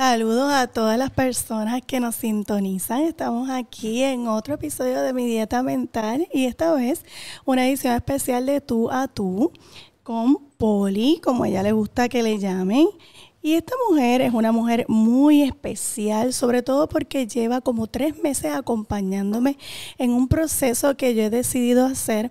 Saludos a todas las personas que nos sintonizan. Estamos aquí en otro episodio de Mi Dieta Mental y esta vez una edición especial de Tú a Tú con Poli, como a ella le gusta que le llamen. Y esta mujer es una mujer muy especial, sobre todo porque lleva como tres meses acompañándome en un proceso que yo he decidido hacer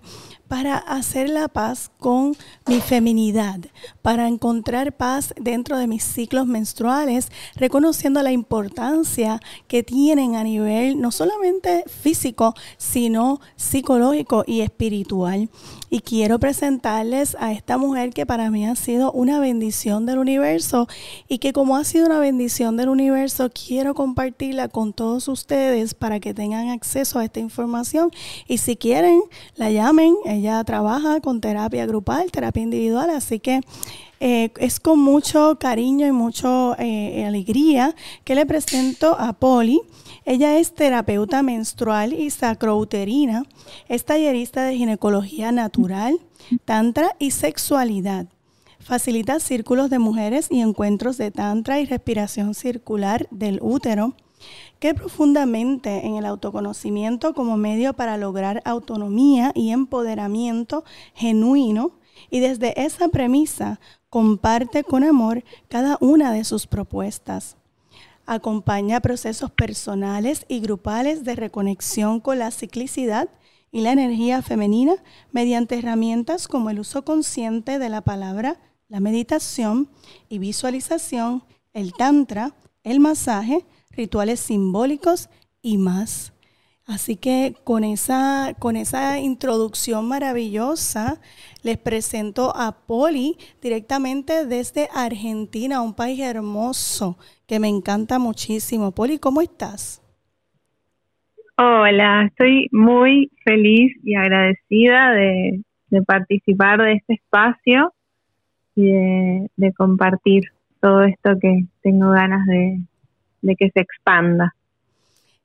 para hacer la paz con mi feminidad, para encontrar paz dentro de mis ciclos menstruales, reconociendo la importancia que tienen a nivel no solamente físico, sino psicológico y espiritual. Y quiero presentarles a esta mujer que para mí ha sido una bendición del universo y que como ha sido una bendición del universo, quiero compartirla con todos ustedes para que tengan acceso a esta información. Y si quieren, la llamen. Ella trabaja con terapia grupal, terapia individual, así que eh, es con mucho cariño y mucha eh, alegría que le presento a Poli. Ella es terapeuta menstrual y sacrouterina, es tallerista de ginecología natural, tantra y sexualidad. Facilita círculos de mujeres y encuentros de tantra y respiración circular del útero. Que profundamente en el autoconocimiento como medio para lograr autonomía y empoderamiento genuino y desde esa premisa comparte con amor cada una de sus propuestas. Acompaña procesos personales y grupales de reconexión con la ciclicidad y la energía femenina mediante herramientas como el uso consciente de la palabra, la meditación y visualización, el tantra, el masaje, rituales simbólicos y más. Así que con esa, con esa introducción maravillosa, les presento a Poli directamente desde Argentina, un país hermoso que me encanta muchísimo. Poli, ¿cómo estás? Hola, estoy muy feliz y agradecida de, participar de este espacio y de, compartir todo esto que tengo ganas de que se expanda.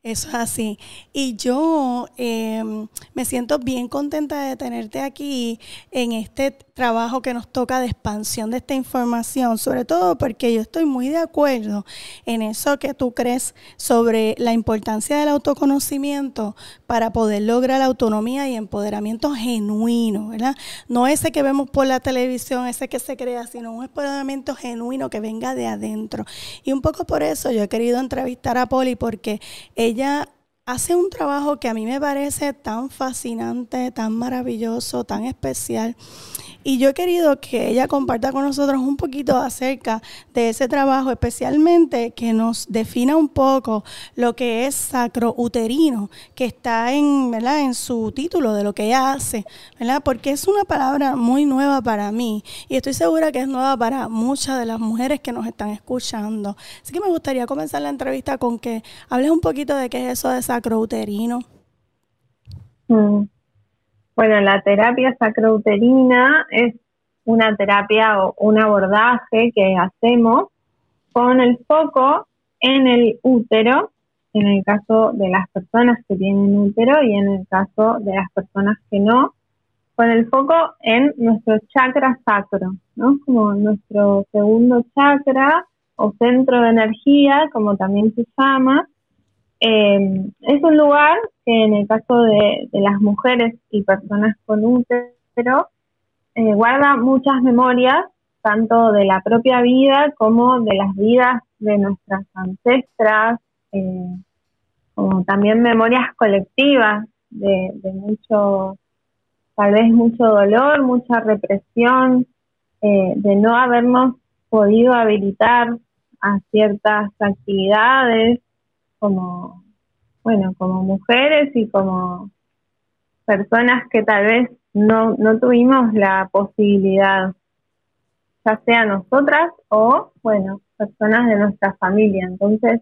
Eso es así. Y yo em, me siento bien contenta de tenerte aquí en este trabajo que nos toca de expansión de esta información, sobre todo porque yo estoy muy de acuerdo en eso que tú crees sobre la importancia del autoconocimiento para poder lograr la autonomía y empoderamiento genuino, ¿verdad? No ese que vemos por la televisión, ese que se crea, sino un empoderamiento genuino que venga de adentro. Y un poco por eso yo he querido entrevistar a Poli porque ella ella hace un trabajo que a mí me parece tan fascinante, tan maravilloso, tan especial. Y yo he querido que ella comparta con nosotros un poquito acerca de ese trabajo, especialmente que nos defina un poco lo que es sacrouterino, que está en, ¿verdad? en su título de lo que ella hace, ¿verdad? porque es una palabra muy nueva para mí y estoy segura que es nueva para muchas de las mujeres que nos están escuchando. Así que me gustaría comenzar la entrevista con que hables un poquito de qué es eso de sacrouterino. Mm. Bueno, la terapia sacrouterina es una terapia o un abordaje que hacemos con el foco en el útero, en el caso de las personas que tienen útero y en el caso de las personas que no, con el foco en nuestro chakra sacro, ¿no? Como nuestro segundo chakra o centro de energía, como también se llama, eh, es un lugar que en el caso de, las mujeres y personas con útero eh, guarda muchas memorias, tanto de la propia vida como de las vidas de nuestras ancestras, eh, como también memorias colectivas de, de, mucho, tal vez mucho dolor, mucha represión, de no habernos podido habilitar a ciertas actividades como, bueno, como mujeres y como personas que tal vez no, no tuvimos la posibilidad, ya sea nosotras o, bueno, personas de nuestra familia. Entonces,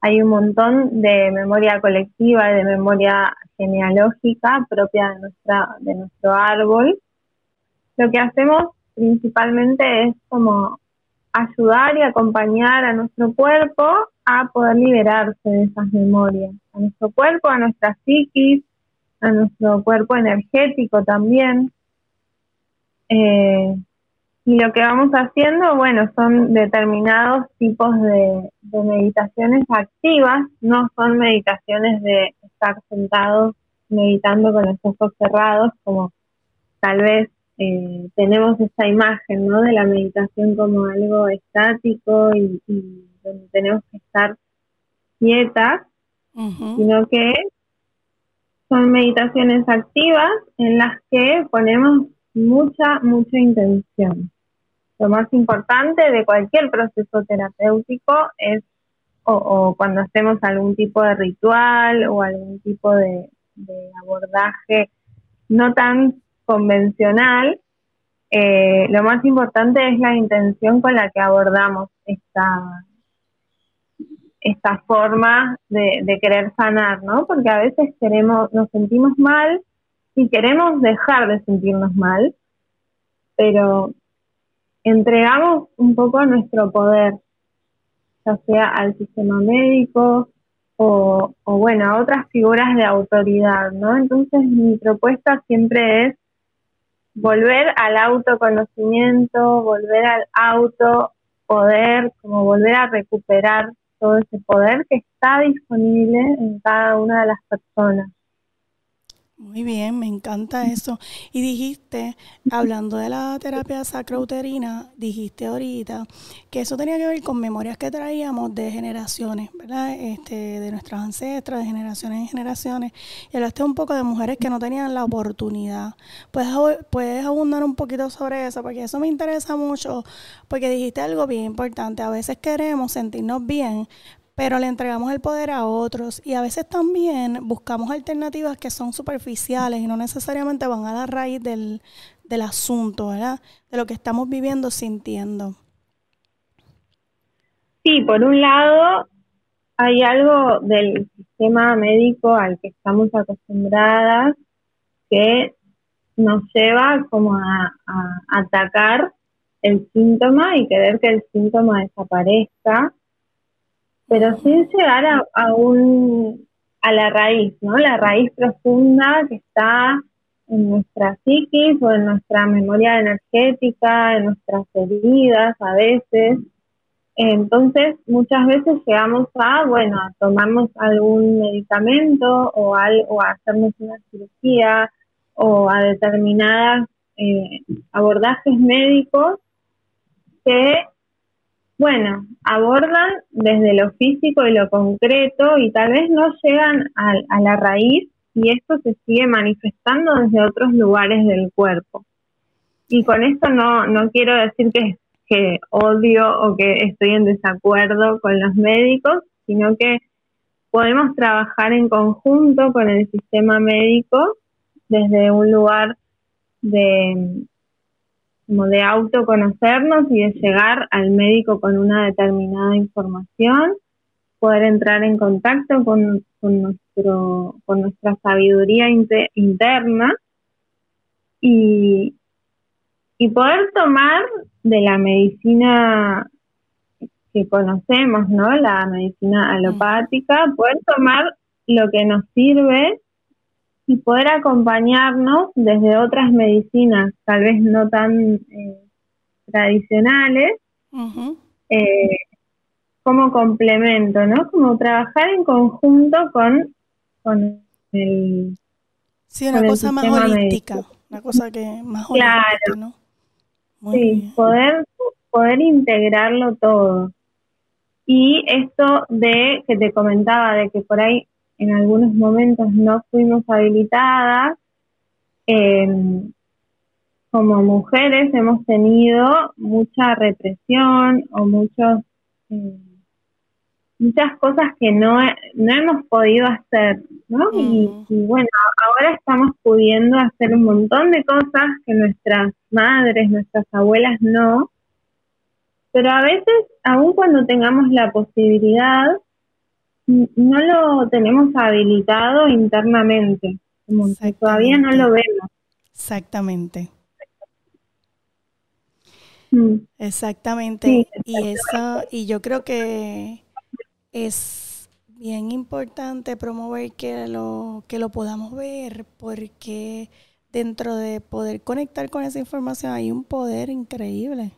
hay un montón de memoria colectiva y de memoria genealógica propia de, nuestra, de nuestro árbol. Lo que hacemos principalmente es como ayudar y acompañar a nuestro cuerpo a poder liberarse de esas memorias, a nuestro cuerpo, a nuestra psiquis, a nuestro cuerpo energético también. Eh, y lo que vamos haciendo, bueno, son determinados tipos de, meditaciones activas, no son meditaciones de estar sentados meditando con los ojos cerrados, como tal vez eh, tenemos esa imagen, ¿no? De la meditación como algo estático y, donde tenemos que estar quietas, sino que son meditaciones activas en las que ponemos mucha, mucha intención. Lo más importante de cualquier proceso terapéutico es, o, cuando hacemos algún tipo de ritual o algún tipo de, abordaje no tan convencional, eh, lo más importante es la intención con la que abordamos esta, esta forma de, querer sanar, ¿no? Porque a veces queremos, nos sentimos mal y queremos dejar de sentirnos mal, pero entregamos un poco nuestro poder, ya sea al sistema médico o, o, bueno, a otras figuras de autoridad, ¿no? Entonces mi propuesta siempre es volver al autoconocimiento, volver al auto poder, como volver a recuperar todo ese poder que está disponible en cada una de las personas. Muy bien, me encanta eso. Y dijiste, hablando de la terapia sacrouterina, dijiste ahorita que eso tenía que ver con memorias que traíamos de generaciones, ¿verdad? Este, de nuestras ancestras, de generaciones en generaciones. Y hablaste un poco de mujeres que no tenían la oportunidad. ¿Puedes, puedes abundar un poquito sobre eso? Porque eso me interesa mucho, porque dijiste algo bien importante. A veces queremos sentirnos bien, pero le entregamos el poder a otros y a veces también buscamos alternativas que son superficiales y no necesariamente van a la raíz del, del asunto, ¿verdad? De lo que estamos viviendo, sintiendo. Sí, por un lado hay algo del sistema médico al que estamos acostumbradas que nos lleva como a, a atacar el síntoma y querer que el síntoma desaparezca pero sin llegar a, un, a la raíz, ¿no? La raíz profunda que está en nuestra psiquis o en nuestra memoria energética, en nuestras heridas a veces. Entonces, muchas veces llegamos a, bueno, a tomarnos algún medicamento o, o a hacernos una cirugía o a determinadas eh, abordajes médicos que bueno, abordan desde lo físico y lo concreto y tal vez no llegan a, la raíz y esto se sigue manifestando desde otros lugares del cuerpo. Y con esto no, no quiero decir que, que odio o que estoy en desacuerdo con los médicos, sino que podemos trabajar en conjunto con el sistema médico desde un lugar de, como de autoconocernos y de llegar al médico con una determinada información, poder entrar en contacto con, nuestro, con nuestra sabiduría interna y, y poder tomar de la medicina que conocemos, ¿no? La medicina alopática, poder tomar lo que nos sirve y poder acompañarnos desde otras medicinas, tal vez no tan eh, tradicionales, eh, como complemento, ¿no? Como trabajar en conjunto con, con el... Sí, una cosa más holística, una cosa que más holística, claro. ¿no? sí, poder, poder integrarlo todo. Y esto de que te comentaba, de que por ahí en algunos momentos no fuimos habilitadas. Em, como mujeres hemos tenido mucha represión o muchos, em, muchas cosas que no, no hemos podido hacer, ¿no? y, y, bueno, ahora estamos pudiendo hacer un montón de cosas que nuestras madres, nuestras abuelas no, pero a veces, aun cuando tengamos la posibilidad, no lo tenemos habilitado internamente, como todavía no lo vemos. Exactamente. Mm. Exactamente. y eso, y yo creo que es bien importante promover que lo, que lo podamos ver, porque dentro de poder conectar con esa información hay un poder increíble,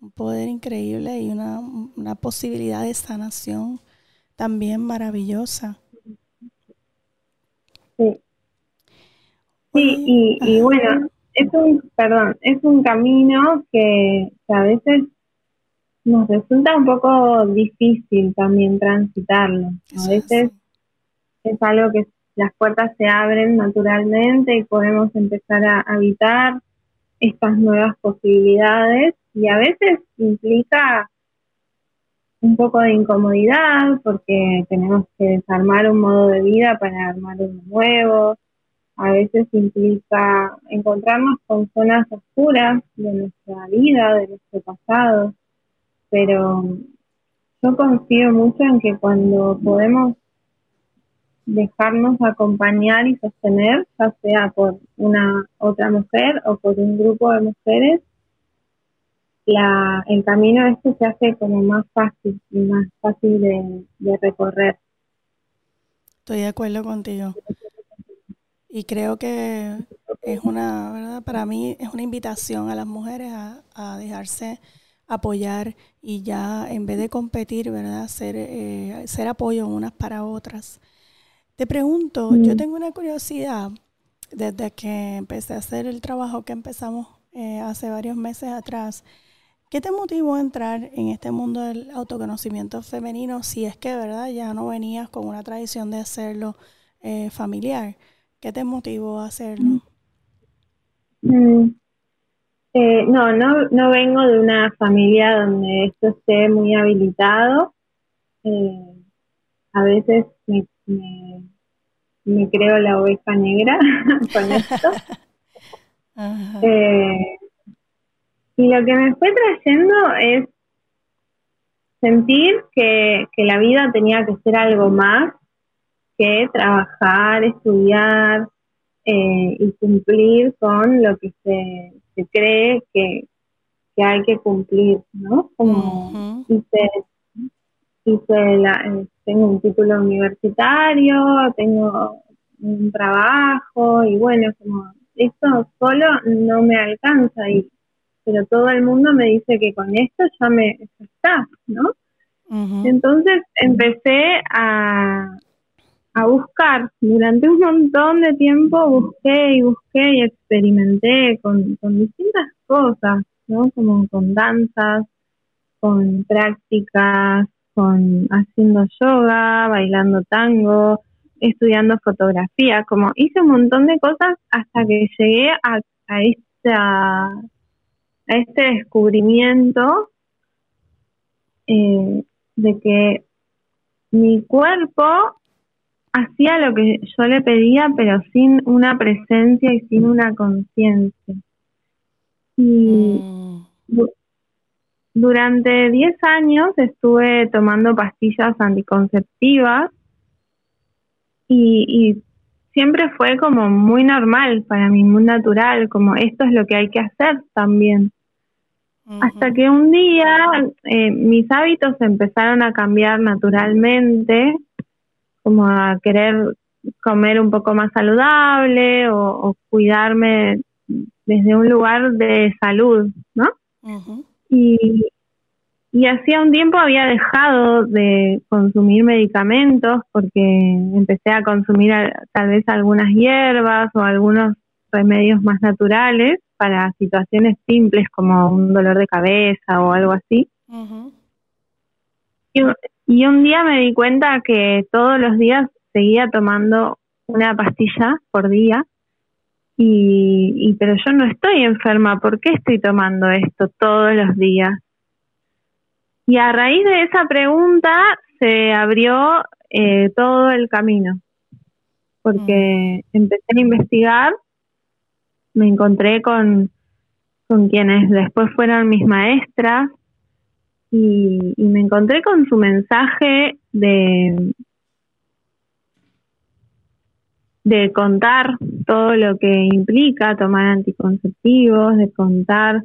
un poder increíble y una, una posibilidad de sanación también maravillosa. Sí. Sí, y, bueno, es un, perdón, es un camino que, a veces nos resulta un poco difícil también transitarlo. A veces es algo que las puertas se abren naturalmente y podemos empezar a habitar estas nuevas posibilidades y a veces implica un poco de incomodidad porque tenemos que desarmar un modo de vida para armar uno nuevo. A veces implica encontrarnos con zonas oscuras de nuestra vida, de nuestro pasado. Pero yo confío mucho en que cuando podemos dejarnos acompañar y sostener, ya sea por una otra mujer o por un grupo de mujeres, la, el camino este se hace como más fácil y más fácil de, recorrer. Estoy de acuerdo contigo. Y creo que es una, ¿verdad? Para mí es una invitación a las mujeres a, dejarse apoyar y ya en vez de competir, ¿verdad? Ser, eh, ser apoyo unas para otras. Te pregunto, yo mm. tengo una curiosidad desde que empecé a hacer el trabajo que empezamos eh, hace varios meses atrás. ¿Qué te motivó a entrar en este mundo del autoconocimiento femenino si es que, verdad, ya no venías con una tradición de hacerlo eh, familiar? ¿Qué te motivó a hacerlo? Mm. Eh, no, no, no vengo de una familia donde esto esté muy habilitado. Eh, a veces me, me, creo la oveja negra con esto. Eh, y lo que me fue trayendo es sentir que, la vida tenía que ser algo más que trabajar, estudiar eh, y cumplir con lo que se, se cree que, hay que cumplir, ¿no? Como hice, la, tengo un título universitario, tengo un trabajo y bueno, como esto solo no me alcanza y pero todo el mundo me dice que con esto ya me está, ¿no? Entonces empecé a, a buscar, durante un montón de tiempo busqué y busqué y experimenté con, con distintas cosas, ¿no? Como con danzas, con prácticas, con haciendo yoga, bailando tango, estudiando fotografía, como hice un montón de cosas hasta que llegué a, a esta a este descubrimiento eh, de que mi cuerpo hacía lo que yo le pedía, pero sin una presencia y sin una conciencia. Y mm. durante 10 años estuve tomando pastillas anticonceptivas y, y siempre fue como muy normal para mí, muy natural, como esto es lo que hay que hacer también. Hasta que un día eh, mis hábitos empezaron a cambiar naturalmente, como a querer comer un poco más saludable o, cuidarme desde un lugar de salud, ¿no? Y y hacía un tiempo había dejado de consumir medicamentos porque empecé a consumir tal vez algunas hierbas o algunos remedios más naturales para situaciones simples como un dolor de cabeza o algo así. y, y un día me di cuenta que todos los días seguía tomando una pastilla por día y, y pero yo no estoy enferma, ¿por qué estoy tomando esto todos los días? Y a raíz de esa pregunta se abrió eh, todo el camino, porque mm. empecé a investigar, me encontré con, con quienes después fueron mis maestras y, y me encontré con su mensaje de, de contar todo lo que implica tomar anticonceptivos, de contar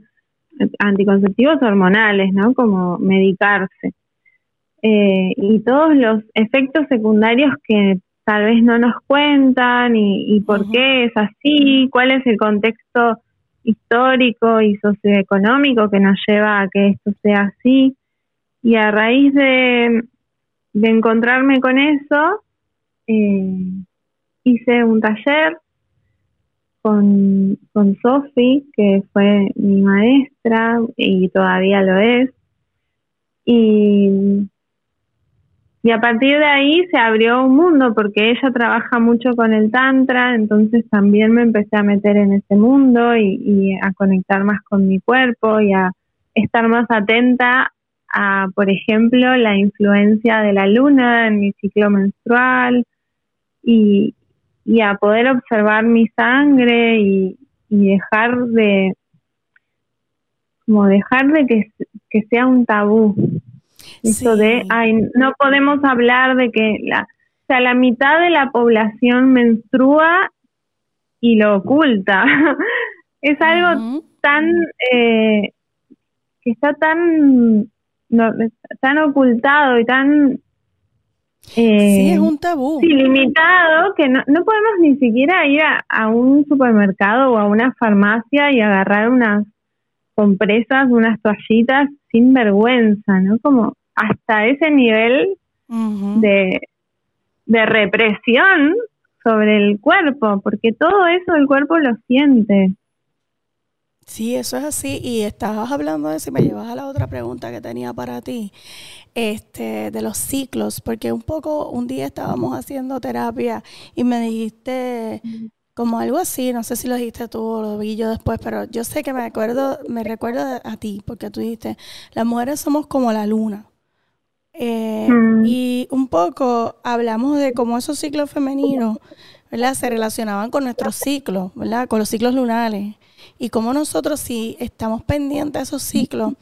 anticonceptivos hormonales, ¿no? Como medicarse. Eh, y todos los efectos secundarios que tal vez no nos cuentan y, por qué es así, cuál es el contexto histórico y socioeconómico que nos lleva a que esto sea así. Y a raíz de, encontrarme con eso, eh, hice un taller con, con Sofi, que fue mi maestra y todavía lo es. Y y a partir de ahí se abrió un mundo porque ella trabaja mucho con el tantra, entonces también me empecé a meter en ese mundo y, a conectar más con mi cuerpo y a estar más atenta a, por ejemplo, la influencia de la luna en mi ciclo menstrual y, a poder observar mi sangre y, dejar de como dejar de que, que sea un tabú eso de, ay, no podemos hablar de que la, o sea, la mitad de la población menstrua y lo oculta. es algo tan, eh, que está tan, tan ocultado y tan... Eh, sí, es un tabú. limitado, que no, no podemos ni siquiera ir a, a un supermercado o a una farmacia y agarrar unas compresas, unas toallitas sin vergüenza, ¿no? Como hasta ese nivel de, de represión sobre el cuerpo, porque todo eso el cuerpo lo siente. Sí, eso es así. Y estabas hablando de si me llevas a la otra pregunta que tenía para ti, este, de los ciclos, porque un poco, un día estábamos haciendo terapia y me dijiste como algo así, no sé si lo dijiste tú o lo vi yo después, pero yo sé que me acuerdo, me recuerdo a ti, porque tú dijiste, las mujeres somos como la luna. Eh, mm. Y un poco hablamos de cómo esos ciclos femeninos, ¿verdad? Se relacionaban con nuestros ciclos, ¿verdad? Con los ciclos lunares. Y cómo nosotros, si estamos pendientes de esos ciclos,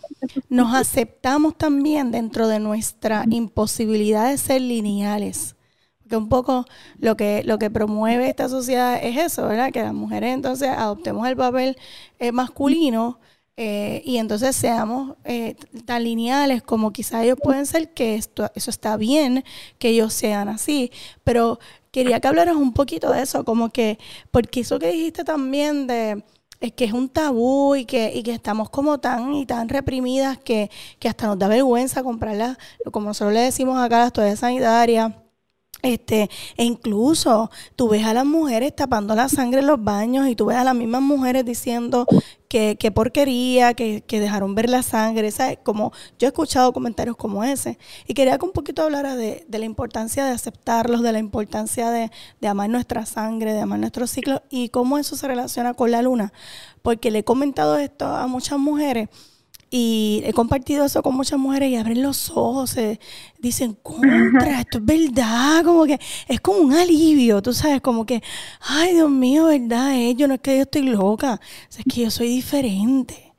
nos aceptamos también dentro de nuestra imposibilidad de ser lineales. Porque un poco lo que, lo que promueve esta sociedad es eso, ¿verdad? Que las mujeres entonces adoptemos el papel eh, masculino eh, y entonces seamos eh, tan lineales como quizás ellos pueden ser, que esto, eso está bien que ellos sean así, pero quería que hablaras un poquito de eso, como que, porque eso que dijiste también de es que es un tabú y que, y que estamos como tan y tan reprimidas que, que hasta nos da vergüenza comprarlas, como nosotros le decimos acá, las toallas sanitarias este, e incluso tú ves a las mujeres tapando la sangre en los baños y tú ves a las mismas mujeres diciendo que, que porquería, que, que, dejaron ver la sangre. ¿sabes? Como yo he escuchado comentarios como ese. Y quería que un poquito hablara de, de la importancia de aceptarlos, de la importancia de, de, amar nuestra sangre, de amar nuestro ciclo y cómo eso se relaciona con la luna. Porque le he comentado esto a muchas mujeres y he compartido eso con muchas mujeres y abren los ojos, se dicen, contra, esto es verdad, como que es como un alivio, tú sabes, como que, ay Dios mío, verdad, eh, yo no es que yo estoy loca, es que yo soy diferente.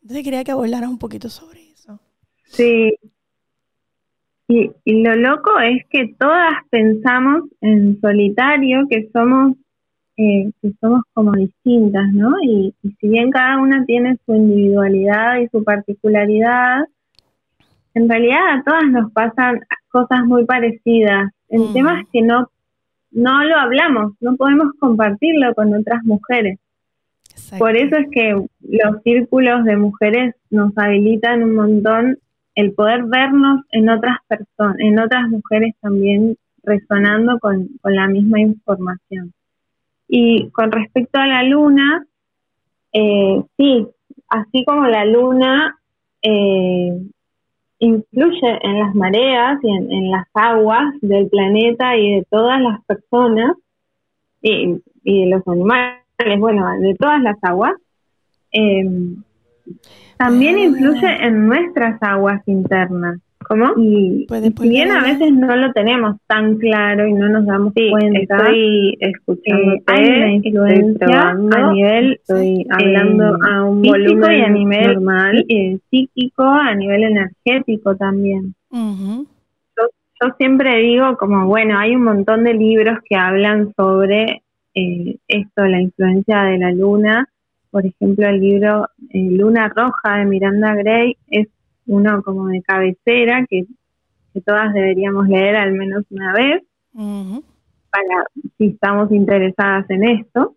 Entonces quería que hablaras un poquito sobre eso. Sí. Y, y lo loco es que todas pensamos en solitario que somos eh, que somos como distintas, ¿no? Y, si bien cada una tiene su individualidad y su particularidad, en realidad a todas nos pasan cosas muy parecidas. El mm. tema es que no, no lo hablamos, no podemos compartirlo con otras mujeres. Por eso es que los círculos de mujeres nos habilitan un montón el poder vernos en otras personas, en otras mujeres también resonando con la misma información. Y con respecto a la luna, eh, sí, así como la luna eh, influye en las mareas y en, las aguas del planeta y de todas las personas y, de los animales, bueno, de todas las aguas, eh, también influye en nuestras aguas internas. ¿Cómo? Y, si bien a veces no lo tenemos tan claro y no nos damos cuenta, estoy escuchando, eh, hay una influencia a nivel, estoy hablando eh, a un volumen y a nivel normal, eh, psíquico, a nivel energético también. yo, yo, siempre digo como, bueno, hay un montón de libros que hablan sobre esto, la influencia de la luna. Por ejemplo, el libro Luna Roja de Miranda Gray es uno como de cabecera que, todas deberíamos leer al menos una vez. para si estamos interesadas en esto.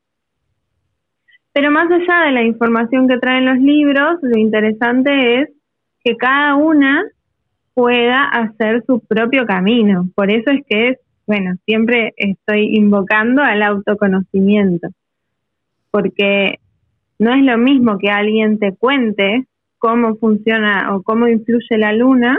Pero más allá de la información que traen los libros, lo interesante es que cada una pueda hacer su propio camino. Por eso es que es, bueno, siempre estoy invocando al autoconocimiento, porque no es lo mismo que alguien te cuente cómo funciona o cómo influye la luna,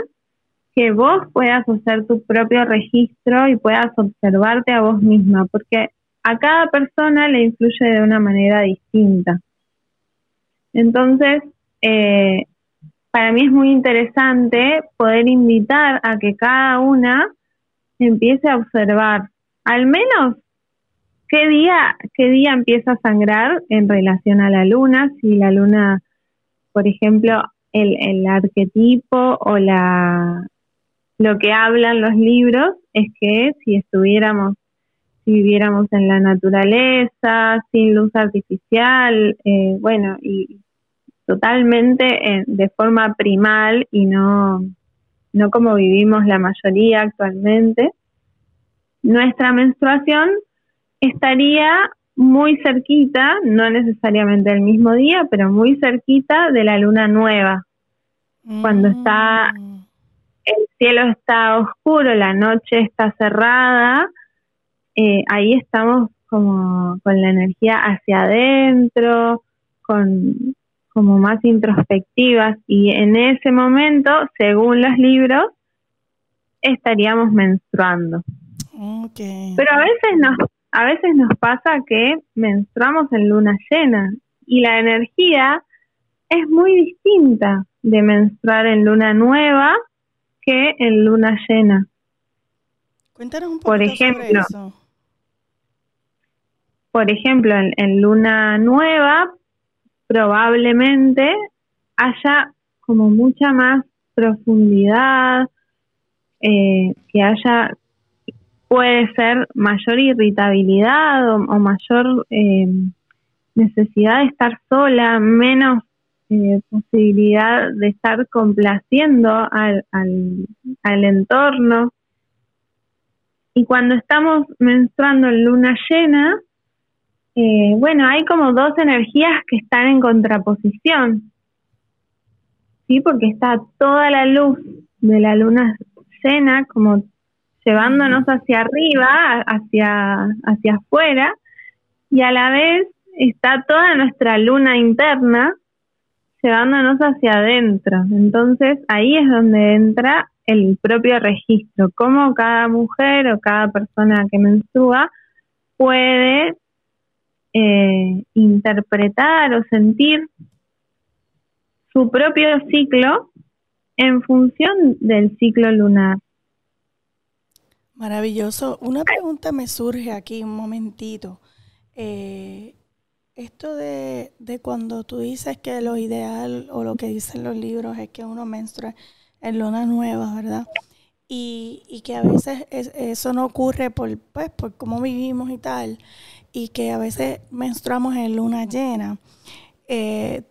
que vos puedas hacer tu propio registro y puedas observarte a vos misma, porque a cada persona le influye de una manera distinta. Entonces, eh, para mí es muy interesante poder invitar a que cada una empiece a observar, al menos qué día, qué día empieza a sangrar en relación a la luna, si la luna, por ejemplo, el, el arquetipo o la lo que hablan los libros es que si estuviéramos, si viviéramos en la naturaleza, sin luz artificial, eh, bueno, y totalmente de forma primal y no, no como vivimos la mayoría actualmente, nuestra menstruación estaría muy cerquita, no necesariamente el mismo día, pero muy cerquita de la luna nueva, cuando está mm. el cielo está oscuro, la noche está cerrada, eh, ahí estamos como con la energía hacia adentro, con como más introspectivas y en ese momento, según los libros, estaríamos menstruando. Pero a veces nos a veces nos pasa que menstruamos en luna llena y la energía es muy distinta de menstruar en luna nueva que en luna llena. Cuéntanos un poco por ejemplo, Por ejemplo, en luna nueva probablemente haya como mucha más profundidad, eh, que haya, puede ser mayor irritabilidad o, mayor eh, necesidad de estar sola, menos eh, posibilidad de estar complaciendo al, al, entorno. Y cuando estamos menstruando en luna llena, eh, bueno, hay como dos energías que están en contraposición, ¿sí? Porque está toda la luz de la luna llena como llevándonos hacia arriba, hacia, hacia afuera, y a la vez está toda nuestra luna interna llevándonos hacia adentro. Entonces ahí es donde entra el propio registro, cómo cada mujer o cada persona que menstrua puede eh, interpretar o sentir su propio ciclo en función del ciclo lunar. Maravilloso. Una pregunta me surge aquí un momentito. Eh, esto de, de, cuando tú dices que lo ideal o lo que dicen los libros es que uno menstrue en luna nueva, ¿verdad? Y, y que a veces eso no ocurre por, pues, por cómo vivimos y tal y que a veces menstruamos en luna llena. Eh,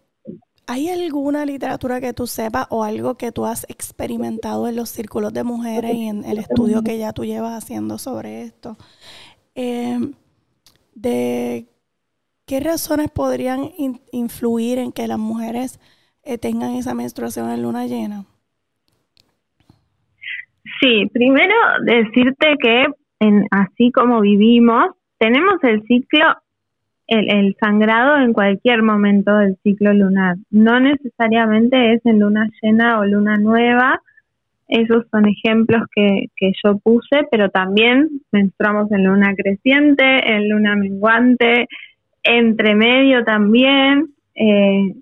¿Hay alguna literatura que tú sepas o algo que tú has experimentado en los círculos de mujeres y en el estudio que ya tú llevas haciendo sobre esto? Eh, ¿De qué razones podrían influir en que las mujeres eh, tengan esa menstruación en luna llena? Sí, primero decirte que en, así como vivimos, tenemos el ciclo, el, sangrado en cualquier momento del ciclo lunar. No necesariamente es en luna llena o luna nueva. Esos son ejemplos que, yo puse, pero también menstruamos en luna creciente, en luna menguante, entre medio también. Eh,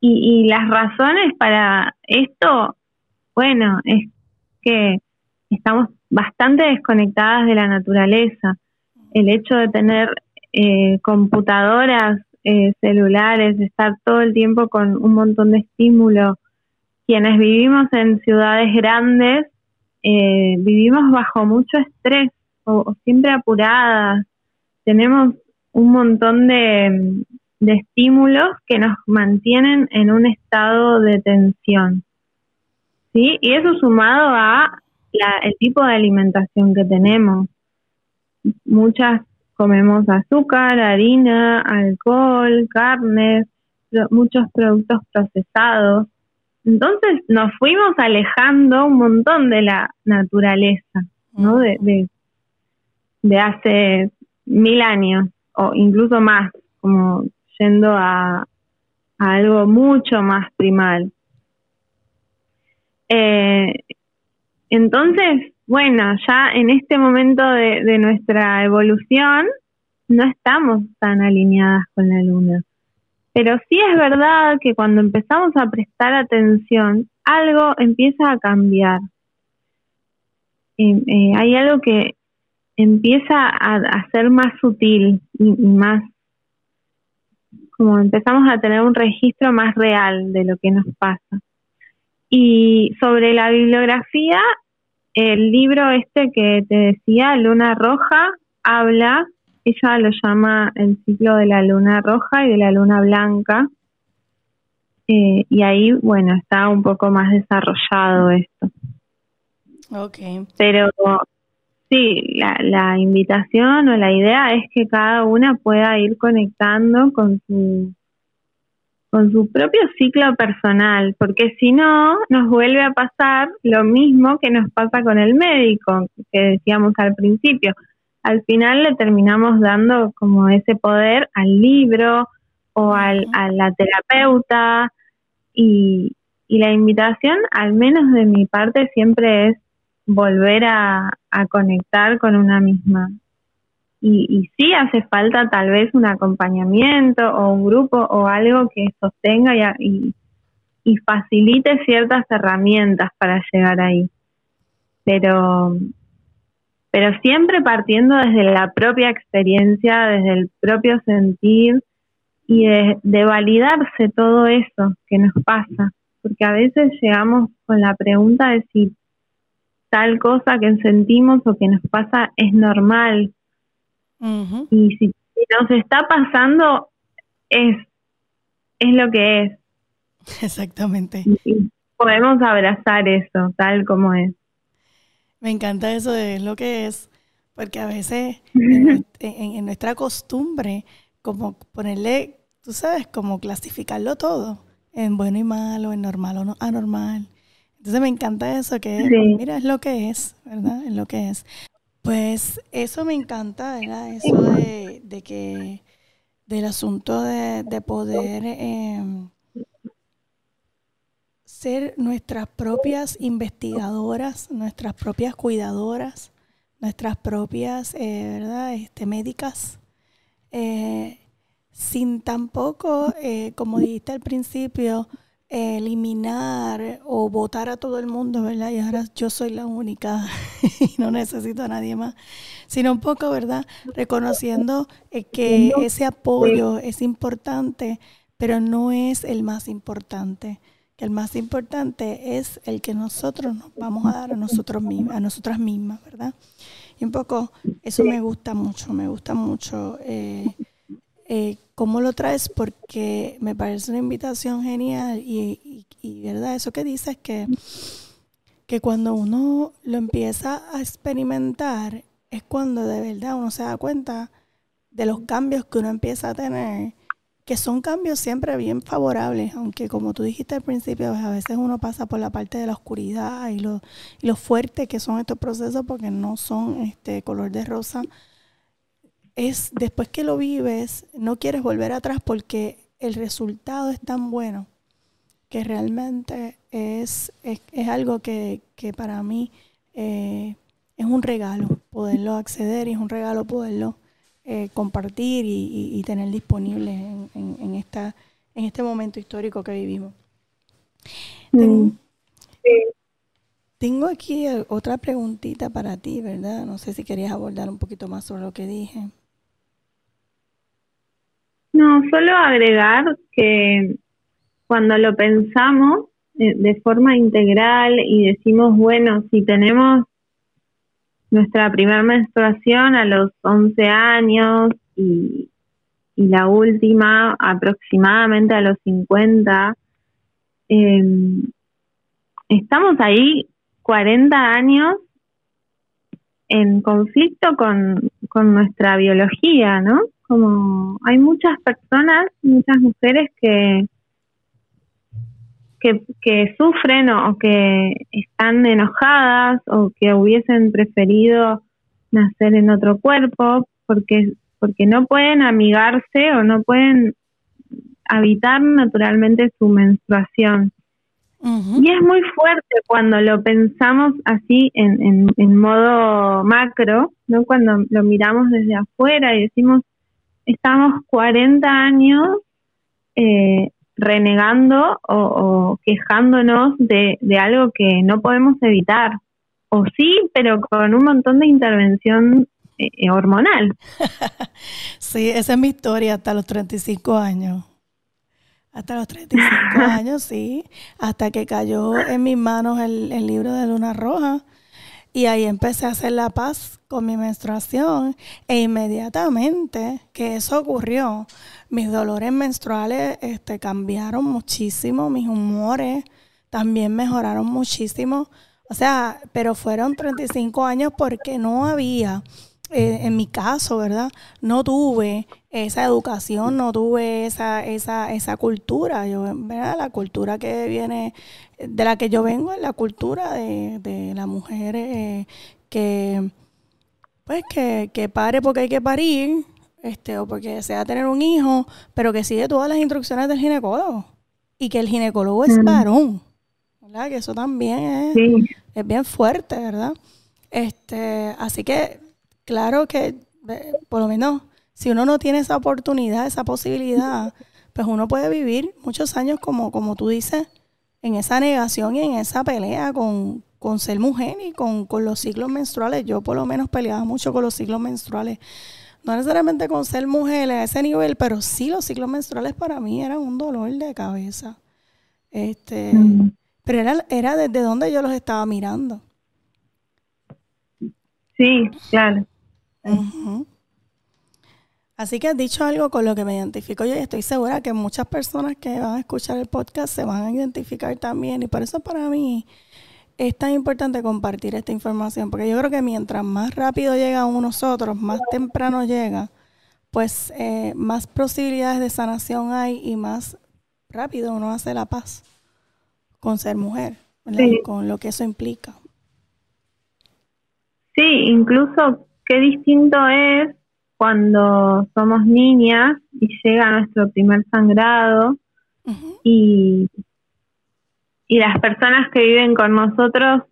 y, y, las razones para esto, bueno, es que estamos bastante desconectadas de la naturaleza el hecho de tener eh, computadoras, eh, celulares, estar todo el tiempo con un montón de estímulos, quienes vivimos en ciudades grandes, eh, vivimos bajo mucho estrés o, siempre apuradas, tenemos un montón de, estímulos que nos mantienen en un estado de tensión. ¿sí? Y eso sumado a el tipo de alimentación que tenemos, muchas comemos azúcar, harina, alcohol, carnes, muchos productos procesados. Entonces nos fuimos alejando un montón de la naturaleza, ¿no? De, de, de hace mil años o incluso más, como yendo a, algo mucho más primal. Eh, entonces, bueno, ya en este momento de, nuestra evolución no estamos tan alineadas con la luna. Pero sí es verdad que cuando empezamos a prestar atención, algo empieza a cambiar. Eh, hay algo que empieza a, ser más sutil y, más como empezamos a tener un registro más real de lo que nos pasa. Y sobre la bibliografía, el libro este que te decía, Luna Roja, habla, ella lo llama el ciclo de la luna roja y de la luna blanca. Eh, y ahí, bueno, está un poco más desarrollado esto. Ok. Pero Sí, la, la invitación o la idea es que cada una pueda ir conectando con su con su propio ciclo personal, porque si no, nos vuelve a pasar lo mismo que nos pasa con el médico, que decíamos al principio. Al final le terminamos dando como ese poder al libro o al, a la terapeuta y, y la invitación, al menos de mi parte, siempre es volver a, conectar con una misma. Y, y sí hace falta tal vez un acompañamiento o un grupo o algo que sostenga y, y, facilite ciertas herramientas para llegar ahí. Pero, pero siempre partiendo desde la propia experiencia, desde el propio sentir y de, de validarse todo eso que nos pasa. Porque a veces llegamos con la pregunta de si tal cosa que sentimos o que nos pasa es normal. Y si, nos está pasando, es, es lo que es. Exactamente. podemos abrazar eso tal como es. Me encanta eso de lo que es, porque a veces en, en, nuestra costumbre, como ponerle, tú sabes, como clasificarlo todo, en bueno y malo, en normal o no, anormal. Entonces me encanta eso, que mira, es lo que es, ¿verdad? Es lo que es. Pues eso me encanta, ¿verdad? Eso de, que, del asunto de, poder em, ser nuestras propias investigadoras, nuestras propias cuidadoras, nuestras propias, eh, ¿verdad? Este, médicas. Eh, sin tampoco, eh, como dijiste al principio, eliminar o votar a todo el mundo, ¿verdad? Y ahora yo soy la única y no necesito a nadie más, sino un poco, ¿verdad? Reconociendo eh, que ese apoyo es importante, pero no es el más importante. Que el más importante es el que nosotros nos vamos a dar a nosotros mismos, a nosotras mismas, ¿verdad? Y un poco eso me gusta mucho, me gusta mucho. Eh, eh, cómo lo traes porque me parece una invitación genial y, verdad, eso que dices que, que cuando uno lo empieza a experimentar es cuando de verdad uno se da cuenta de los cambios que uno empieza a tener, que son cambios siempre bien favorables, aunque como tú dijiste al principio, pues, a veces uno pasa por la parte de la oscuridad y lo, y lo fuerte que son estos procesos porque no son este color de rosa es después que lo vives, no quieres volver atrás porque el resultado es tan bueno que realmente es, es, algo que, para mí eh, es un regalo poderlo acceder y es un regalo poderlo eh, compartir y, tener disponible en, esta, en este momento histórico que vivimos. Mm. tengo aquí otra preguntita para ti, ¿verdad? No sé si querías abordar un poquito más sobre lo que dije. Solo agregar que cuando lo pensamos eh, de forma integral y decimos, bueno, si tenemos nuestra primera menstruación a los 11 años y, la última aproximadamente a los 50, em, estamos ahí 40 años en conflicto con, con nuestra biología, ¿no? Como hay muchas personas, muchas mujeres que que, sufren o, que están enojadas o que hubiesen preferido nacer en otro cuerpo porque porque no pueden amigarse o no pueden habitar naturalmente su menstruación. Y es muy fuerte cuando lo pensamos así en, en, modo macro, ¿no? Cuando lo miramos desde afuera y decimos, estamos 40 años eh, renegando o, quejándonos de, algo que no podemos evitar. O sí, pero con un montón de intervención eh, eh, hormonal. sí, esa es mi historia hasta los 35 años. Hasta los 35 años, sí. Hasta que cayó en mis manos el, el libro de Luna Roja. Y ahí empecé a hacer la paz con mi menstruación. E inmediatamente que eso ocurrió, mis dolores menstruales este, cambiaron muchísimo, mis humores también mejoraron muchísimo. O sea, pero fueron 35 años porque no había, eh, en mi caso, ¿verdad? No tuve esa educación, no tuve esa, esa, esa cultura. Yo, ¿verdad? La cultura que viene, de la que yo vengo, es la cultura de, de la mujer eh, que, pues, que, que pare porque hay que parir, este, o porque desea tener un hijo, pero que sigue todas las instrucciones del ginecólogo. Y que el ginecólogo es varón. ¿Verdad? Que eso también es, es bien fuerte, ¿verdad? Este, así que, claro que, por lo menos, si uno no tiene esa oportunidad, esa posibilidad, pues uno puede vivir muchos años, como, como tú dices, en esa negación y en esa pelea con, con ser mujer y con, con los ciclos menstruales. Yo por lo menos peleaba mucho con los ciclos menstruales no necesariamente con ser mujer a ese nivel, pero sí los ciclos menstruales para mí eran un dolor de cabeza. Este, mm. Pero era, era desde donde yo los estaba mirando. Sí, claro. Así que has dicho algo con lo que me identifico yo y estoy segura que muchas personas que van a escuchar el podcast se van a identificar también. Y por eso para mí es tan importante compartir esta información, porque yo creo que mientras más rápido llega a nosotros, más temprano llega, pues eh, más posibilidades de sanación hay y más rápido uno hace la paz con ser mujer, con lo que eso implica. Sí, incluso qué distinto es cuando somos niñas y llega nuestro primer sangrado y y las personas que viven con nosotros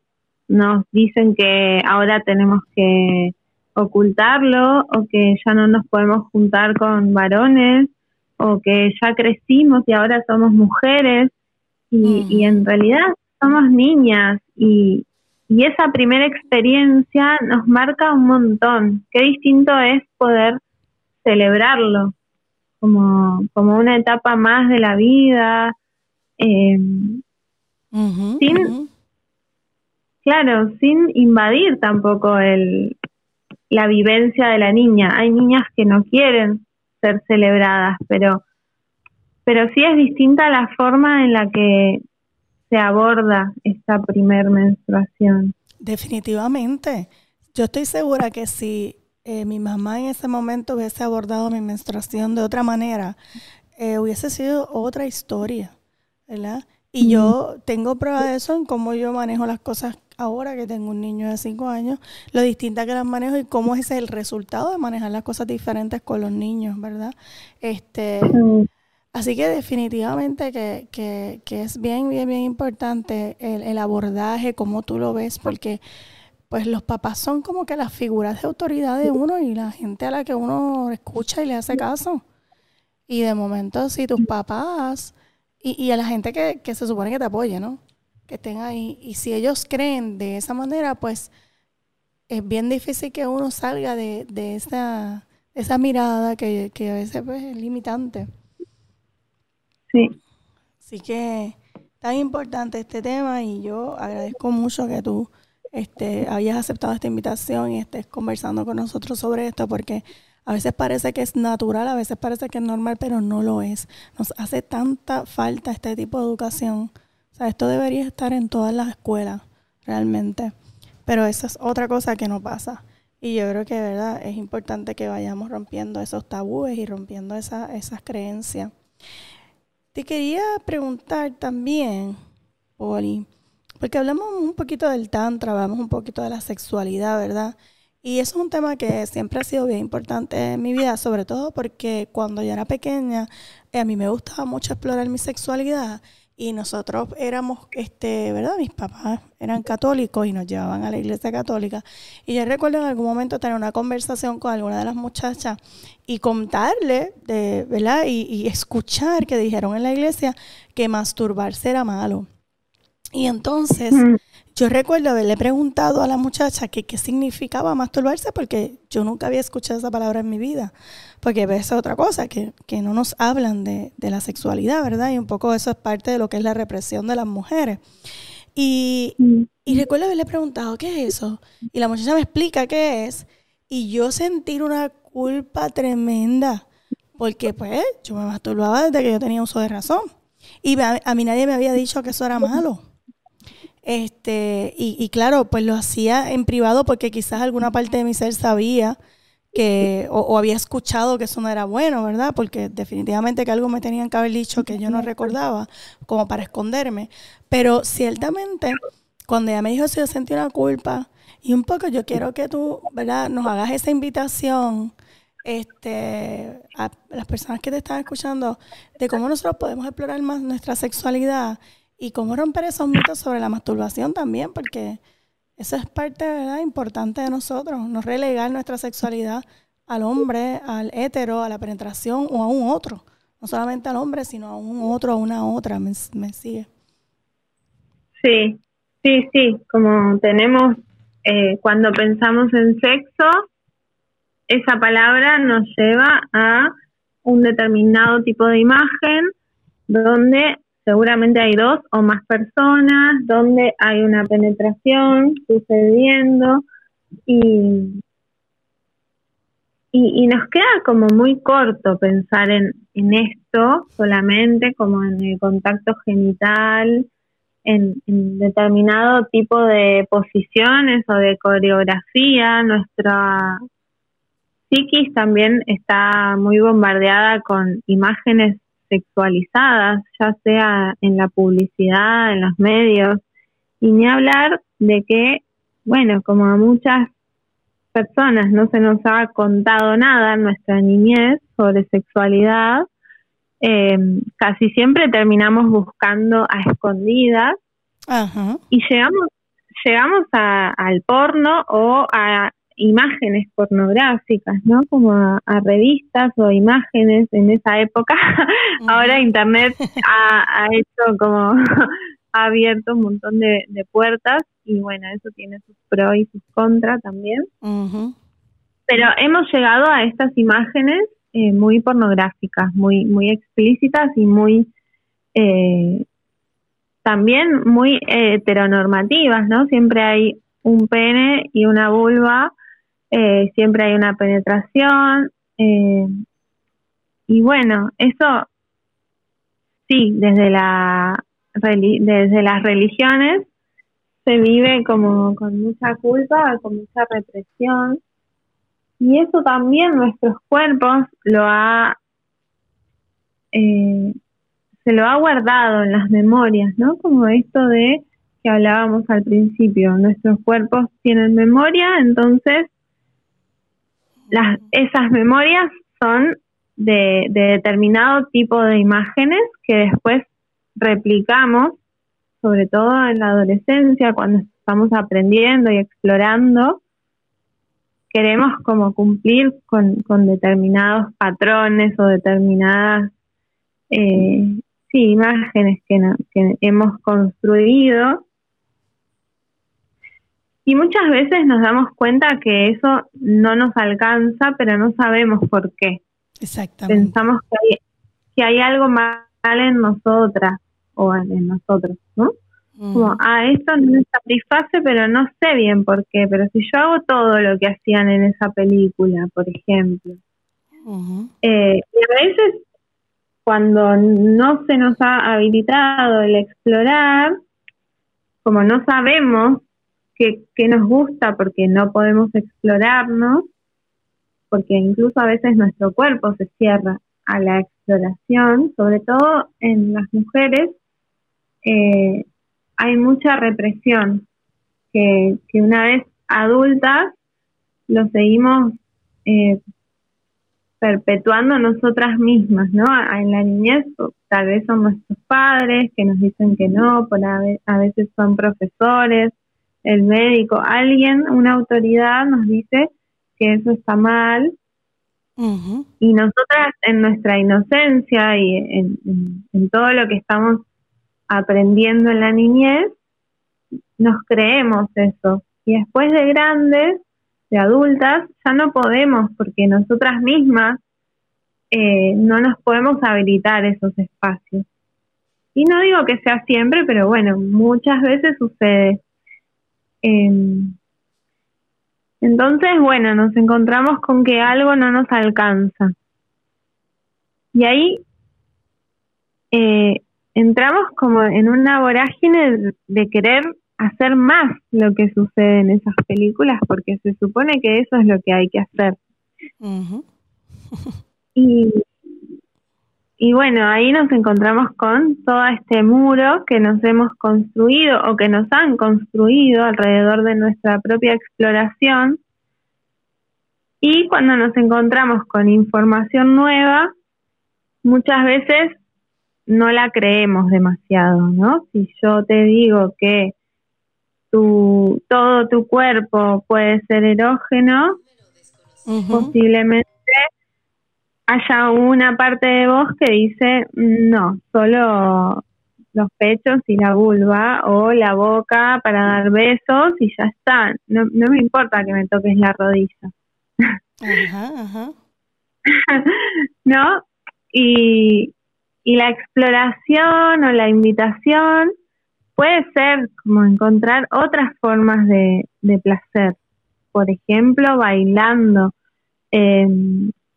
nos dicen que ahora tenemos que ocultarlo o que ya no nos podemos juntar con varones o que ya crecimos y ahora somos mujeres y, en realidad somos niñas y, y esa primera experiencia nos marca un montón. Qué distinto es poder celebrarlo como, como una etapa más de la vida. Eh, sin, claro, sin invadir tampoco el, la vivencia de la niña. Hay niñas que no quieren ser celebradas, pero, pero sí es distinta la forma en la que se aborda esta primer menstruación. Definitivamente. Yo estoy segura que si eh, mi mamá en ese momento hubiese abordado mi menstruación de otra manera, eh, hubiese sido otra historia, ¿verdad? Y yo tengo prueba de eso en cómo yo manejo las cosas ahora que tengo un niño de 5 años, lo distinta que las manejo y cómo es el resultado de manejar las cosas diferentes con los niños, ¿verdad? Este, Así que definitivamente que, que, que, es bien, bien, bien importante el, el, abordaje, cómo tú lo ves, porque pues los papás son como que las figuras de autoridad de uno y la gente a la que uno escucha y le hace caso. Y de momento, si tus papás y, a la gente que, se supone que te apoye, ¿no? Que estén ahí. Y si ellos creen de esa manera, pues es bien difícil que uno salga de, esa, esa mirada que, a veces pues, es limitante. Sí. Así que tan importante este tema y yo agradezco mucho que tú este, hayas aceptado esta invitación y estés conversando con nosotros sobre esto porque a veces parece que es natural, a veces parece que es normal, pero no lo es. Nos hace tanta falta este tipo de educación. O sea, esto debería estar en todas las escuelas, realmente. Pero esa es otra cosa que no pasa. Y yo creo que, ¿verdad? Es importante que vayamos rompiendo esos tabúes y rompiendo esa, esas creencias. Te quería preguntar también, Poli, porque hablamos un poquito del tantra, hablamos un poquito de la sexualidad, ¿verdad? Y eso es un tema que siempre ha sido bien importante en mi vida, sobre todo porque cuando yo era pequeña, eh, a mí me gustaba mucho explorar mi sexualidad y nosotros éramos, este, ¿verdad? Mis papás eran católicos y nos llevaban a la iglesia católica. Y yo recuerdo en algún momento tener una conversación con alguna de las muchachas y contarle, de, ¿verdad? Y, escuchar que dijeron en la iglesia que masturbarse era malo. Y entonces. Yo recuerdo haberle preguntado a la muchacha que qué significaba masturbarse porque yo nunca había escuchado esa palabra en mi vida. Porque ves otra cosa, que, no nos hablan de, la sexualidad, ¿verdad? Y un poco eso es parte de lo que es la represión de las mujeres. Y, y recuerdo haberle preguntado, ¿qué es eso? Y la muchacha me explica qué es. Y yo sentir una culpa tremenda. Porque pues yo me masturbaba desde que yo tenía uso de razón. Y a mí nadie me había dicho que eso era malo. Este, y, y, claro, pues lo hacía en privado porque quizás alguna parte de mi ser sabía que, o, había escuchado que eso no era bueno, ¿verdad? Porque definitivamente que algo me tenían que haber dicho que yo no recordaba, como para esconderme. Pero ciertamente, cuando ella me dijo eso, yo sentí una culpa. Y un poco yo quiero que tú, ¿verdad? Nos hagas esa invitación este, a las personas que te están escuchando de cómo nosotros podemos explorar más nuestra sexualidad y cómo romper esos mitos sobre la masturbación también, porque eso es parte ¿verdad? importante de nosotros, no relegar nuestra sexualidad al hombre, al hétero, a la penetración o a un otro. No solamente al hombre, sino a un otro, a una otra. ¿Me, me sigue? Sí, sí, sí. Como tenemos, eh, cuando pensamos en sexo, esa palabra nos lleva a un determinado tipo de imagen donde seguramente hay dos o más personas, donde hay una penetración sucediendo y, y, nos queda como muy corto pensar en, en esto solamente como en el contacto genital, en, en, determinado tipo de posiciones o de coreografía. Nuestra psiquis también está muy bombardeada con imágenes sexualizadas, ya sea en la publicidad, en los medios, y ni hablar de que, bueno, como a muchas personas no se nos ha contado nada en nuestra niñez sobre sexualidad, eh, casi siempre terminamos buscando a escondidas y llegamos llegamos al porno o a imágenes pornográficas, ¿no? Como a, revistas o imágenes en esa época. Ahora Internet ha, hecho como, ha abierto un montón de, puertas y bueno, eso tiene sus pros y sus contras también. Pero hemos llegado a estas imágenes eh, muy pornográficas, muy, muy explícitas y muy... Eh, también muy heteronormativas, ¿no? Siempre hay un pene y una vulva eh, siempre hay una penetración. Eh, y bueno, eso sí, desde, la, desde las religiones se vive como con mucha culpa, con mucha represión. Y eso también nuestros cuerpos lo ha, eh, se lo ha guardado en las memorias, ¿no? Como esto de que hablábamos al principio, nuestros cuerpos tienen memoria, entonces las, esas memorias son de, determinado tipo de imágenes que después replicamos, sobre todo en la adolescencia, cuando estamos aprendiendo y explorando, queremos como cumplir con, determinados patrones o determinadas eh, sí, imágenes que, que hemos construido y muchas veces nos damos cuenta que eso no nos alcanza, pero no sabemos por qué. Exactamente. Pensamos que hay, que hay algo mal en nosotras o en nosotros, ¿no? Como, ah, esto no me satisface, pero no sé bien por qué. Pero si yo hago todo lo que hacían en esa película, por ejemplo. Eh, y a veces, cuando no se nos ha habilitado el explorar, como no sabemos que, nos gusta porque no podemos explorarnos, porque incluso a veces nuestro cuerpo se cierra a la exploración, sobre todo en las mujeres, eh, hay mucha represión que, que, una vez adultas lo seguimos eh, perpetuando nosotras mismas, ¿no? En la niñez tal vez son nuestros padres que nos dicen que no, por a, veces son profesores, el médico, alguien, una autoridad nos dice que eso está mal. Y nosotras en nuestra inocencia y en, todo lo que estamos aprendiendo en la niñez, nos creemos eso. Y después de grandes, de adultas, ya no podemos porque nosotras mismas eh, no nos podemos habilitar esos espacios. Y no digo que sea siempre, pero bueno, muchas veces sucede. Em, entonces, bueno, nos encontramos con que algo no nos alcanza. Y ahí eh, entramos como en una vorágine de, querer hacer más lo que sucede en esas películas, porque se supone que eso es lo que hay que hacer. y, y bueno, ahí nos encontramos con todo este muro que nos hemos construido o que nos han construido alrededor de nuestra propia exploración. Y cuando nos encontramos con información nueva, muchas veces no la creemos demasiado, ¿no? Si yo te digo que tu, todo tu cuerpo puede ser erógeno, posiblemente haya una parte de vos que dice no, solo los pechos y la vulva o la boca para dar besos y ya está. No, no me importa que me toques la rodilla. Ajá, ajá. ¿No? Y, y la exploración o la invitación puede ser como encontrar otras formas de, de placer. Por ejemplo, bailando. Eh,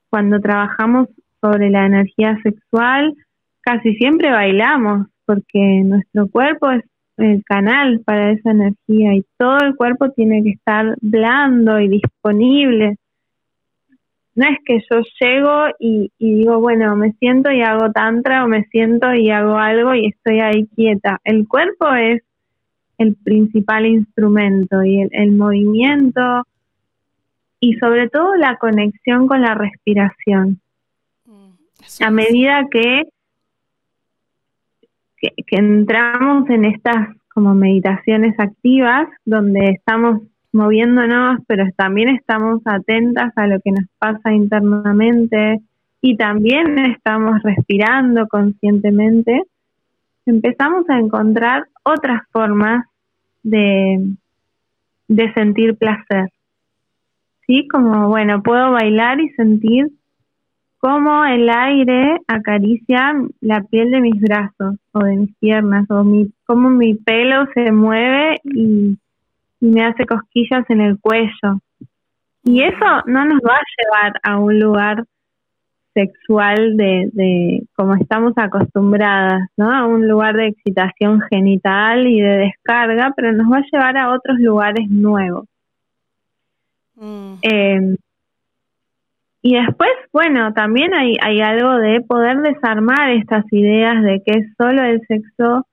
cuando trabajamos sobre la energía sexual, casi siempre bailamos, porque nuestro cuerpo es el canal para esa energía y todo el cuerpo tiene que estar blando y disponible. No es que yo llego y, digo, bueno, me siento y hago tantra o me siento y hago algo y estoy ahí quieta. El cuerpo es el principal instrumento y el movimiento, y sobre todo la conexión con la respiración. Mm, a medida que, que, entramos en estas como meditaciones activas, donde estamos moviéndonos, pero también estamos atentas a lo que nos pasa internamente y también estamos respirando conscientemente, empezamos a encontrar otras formas de, de sentir placer. ¿Sí? Como, bueno, puedo bailar y sentir cómo el aire acaricia la piel de mis brazos o de mis piernas, o mi, cómo mi pelo se mueve y, me hace cosquillas en el cuello. Y eso no nos va a llevar a un lugar sexual de, de como estamos acostumbradas, ¿no? A un lugar de excitación genital y de descarga, pero nos va a llevar a otros lugares nuevos. Mm. Em, y después, bueno, también hay, hay algo de poder desarmar estas ideas de que solo el sexo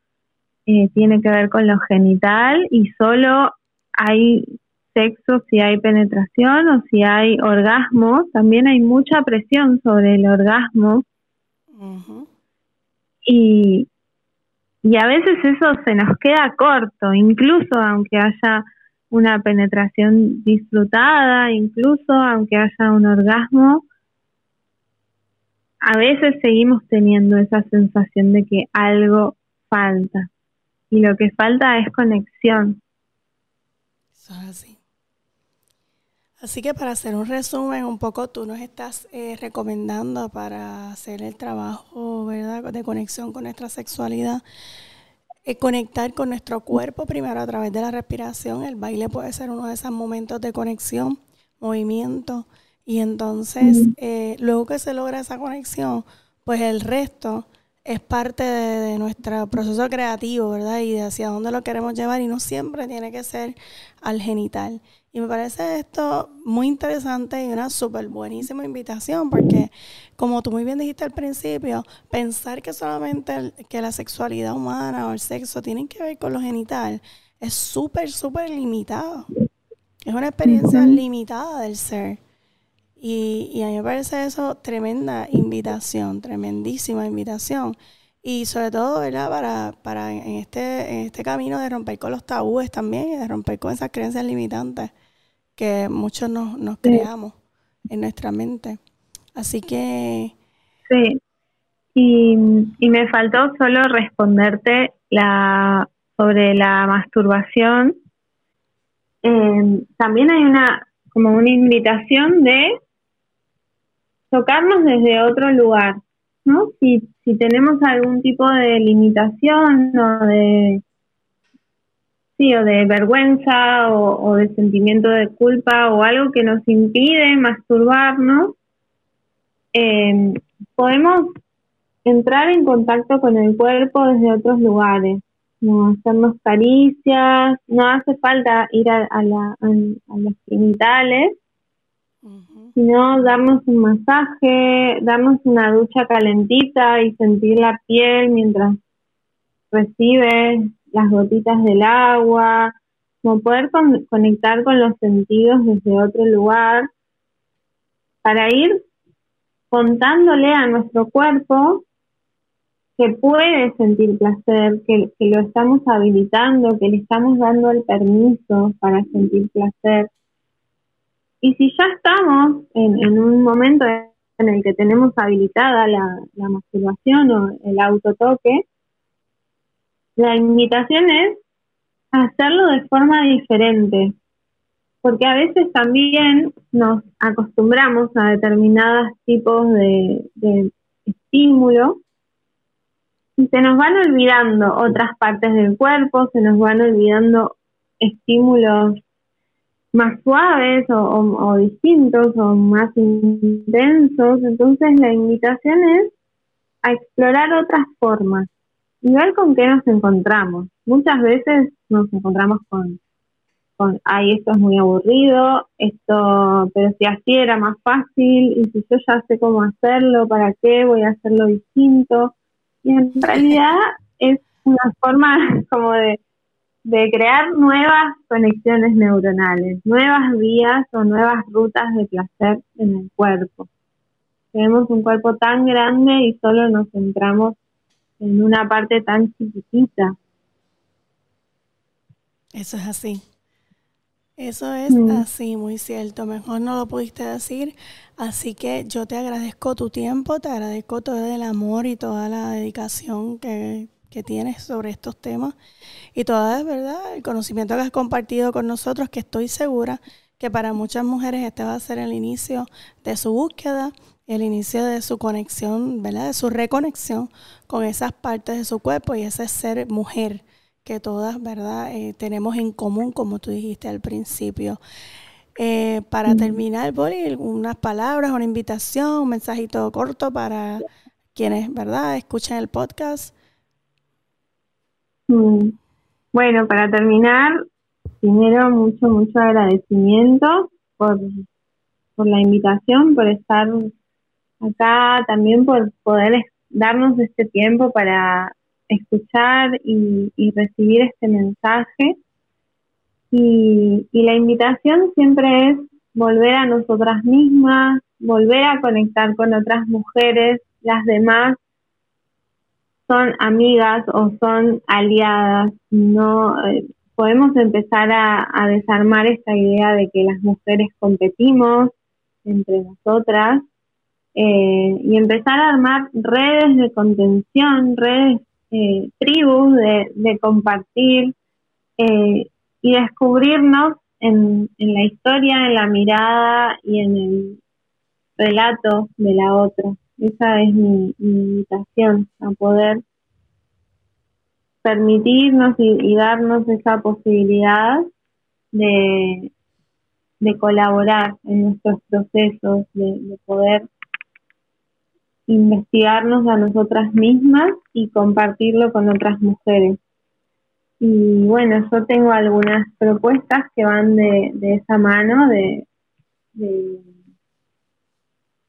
eh, tiene que ver con lo genital y solo hay sexo si hay penetración o si hay orgasmo. También hay mucha presión sobre el orgasmo. y, y a veces eso se nos queda corto, incluso aunque haya una penetración disfrutada, incluso aunque haya un orgasmo, a veces seguimos teniendo esa sensación de que algo falta. Y lo que falta es conexión. así. Así que para hacer un resumen, un poco tú nos estás eh, recomendando para hacer el trabajo ¿verdad? de conexión con nuestra sexualidad eh, conectar con nuestro cuerpo primero a través de la respiración. El baile puede ser uno de esos momentos de conexión, movimiento. Y entonces, eh, luego que se logra esa conexión, pues el resto es parte de, nuestro proceso creativo, ¿verdad? Y de hacia dónde lo queremos llevar y no siempre tiene que ser al genital. Y me parece esto muy interesante y una súper buenísima invitación porque, como tú muy bien dijiste al principio, pensar que solamente que la sexualidad humana o el sexo tienen que ver con lo genital es súper, súper limitado. Es una experiencia limitada del ser. Y, a mí me parece eso tremenda invitación, tremendísima invitación. Y sobre todo, ¿verdad? Para, para en, este, en este camino de romper con los tabúes también y de romper con esas creencias limitantes que muchos nos, nos creamos en nuestra mente. Así que... Sí. Y, y me faltó solo responderte la sobre la masturbación. Eh, también hay una como una invitación de tocarnos desde otro lugar, ¿no? Si, tenemos algún tipo de limitación o de sí, o de vergüenza o, de sentimiento de culpa o algo que nos impide masturbarnos, eh, podemos entrar en contacto con el cuerpo desde otros lugares, no hacernos caricias, no hace falta ir a, la, a los genitales, sino darnos un masaje, darnos una ducha calentita y sentir la piel mientras recibe las gotitas del agua, como poder conectar con los sentidos desde otro lugar para ir contándole a nuestro cuerpo que puede sentir placer, que, lo estamos habilitando, que le estamos dando el permiso para sentir placer, y si ya estamos en, un momento en el que tenemos habilitada la, masturbación o el autotoque, la invitación es hacerlo de forma diferente, porque a veces también nos acostumbramos a determinados tipos de, de estímulo y se nos van olvidando otras partes del cuerpo, se nos van olvidando estímulos más suaves o, distintos o más intensos. Entonces la invitación es a explorar otras formas y ver con qué nos encontramos. Muchas veces nos encontramos con, con, ay, esto es muy aburrido, esto, pero si así era más fácil y si yo ya sé cómo hacerlo, ¿para qué voy a hacerlo distinto? Y en realidad es una forma como de de crear nuevas conexiones neuronales, nuevas vías o nuevas rutas de placer en el cuerpo. Tenemos un cuerpo tan grande y solo nos centramos en una parte tan chiquitita. Eso es así. Eso es mm. así, muy cierto. Mejor no lo pudiste decir. Así que yo te agradezco tu tiempo, te agradezco todo el amor y toda la dedicación que, que tienes sobre estos temas y todo, ¿verdad? El conocimiento que has compartido con nosotros, que estoy segura que para muchas mujeres este va a ser el inicio de su búsqueda, el inicio de su conexión, ¿verdad? De su reconexión con esas partes de su cuerpo y ese ser mujer que todas, ¿verdad? Eh, tenemos en común, como tú dijiste al principio. Eh, para terminar, Boli, unas palabras, una invitación, un mensajito corto para quienes, ¿verdad?, escuchan el podcast. Mm. Bueno, para terminar, primero mucho, mucho agradecimiento por, por la invitación, por estar acá, también por poder darnos este tiempo para escuchar y, recibir este mensaje. Y, y, la invitación siempre es volver a nosotras mismas, volver a conectar con otras mujeres, las demás son amigas o son aliadas, no eh, podemos empezar a, desarmar esta idea de que las mujeres competimos entre nosotras eh, y empezar a armar redes de contención, redes, eh, tribus de, compartir y descubrirnos en, en la historia, en la mirada y en el relato de la otra. Esa es mi, invitación, a poder permitirnos y, darnos esa posibilidad de, de colaborar en nuestros procesos, de, poder investigarnos a nosotras mismas y compartirlo con otras mujeres. Y bueno, yo tengo algunas propuestas que van de, de esa mano, de,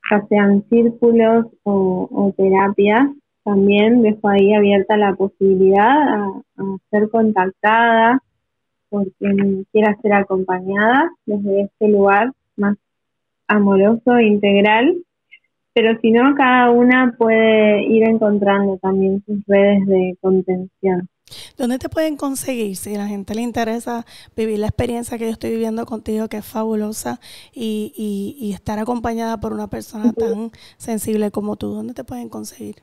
ya sean círculos o, terapias, también dejo ahí abierta la posibilidad a, ser contactada por quien quiera ser acompañada desde este lugar más amoroso e integral. Pero si no, cada una puede ir encontrando también sus redes de contención. ¿Dónde te pueden conseguir si a la gente le interesa vivir la experiencia que yo estoy viviendo contigo, que es fabulosa, y, y, estar acompañada por una persona tan sensible como tú? ¿Dónde te pueden conseguir?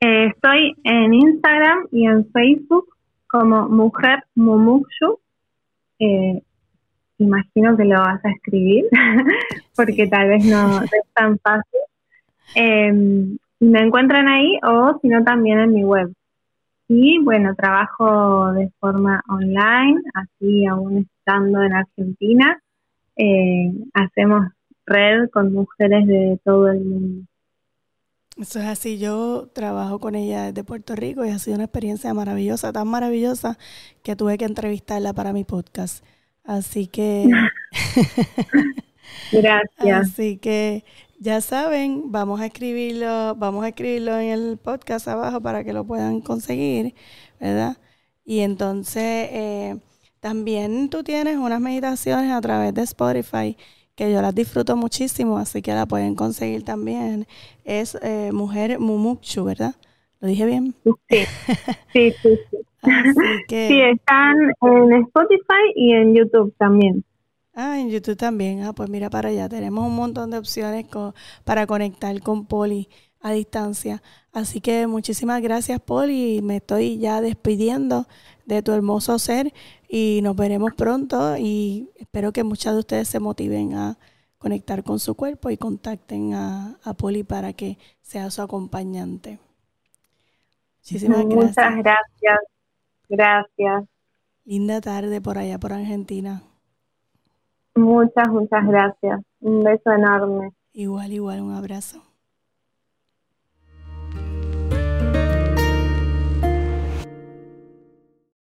Eh, estoy en Instagram y en Facebook como Mujer Mumukshu. Eh, imagino que lo vas a escribir, porque tal vez no, es tan fácil. Eh, me encuentran ahí o si no también en mi web y bueno, trabajo de forma online, así aún estando en Argentina. Eh, hacemos red con mujeres de todo el mundo. Eso es así, yo trabajo con ella desde Puerto Rico y ha sido una experiencia maravillosa, tan maravillosa que tuve que entrevistarla para mi podcast. Así que... Gracias. Así que ya saben, vamos a escribirlo, vamos a escribirlo en el podcast abajo para que lo puedan conseguir, ¿verdad? Y entonces eh, también tú tienes unas meditaciones a través de Spotify que yo las disfruto muchísimo, así que la pueden conseguir también. Es eh, Mujer Mumukshu, ¿verdad? ¿Lo dije bien? Sí, sí, sí. Sí, están en Spotify y en YouTube también. Ah, en YouTube también. Ah, pues mira para allá. Tenemos un montón de opciones para conectar con Poli a distancia. Así que muchísimas gracias, Poli. Me estoy ya despidiendo de tu hermoso ser y nos veremos pronto y espero que muchas de ustedes se motiven a conectar con su cuerpo y contacten a, a Poli para que sea su acompañante. Muchísimas gracias. Muchas gracias. Gracias. Linda tarde por allá, por Argentina. Muchas, muchas gracias. Un beso enorme. Igual, igual, un abrazo.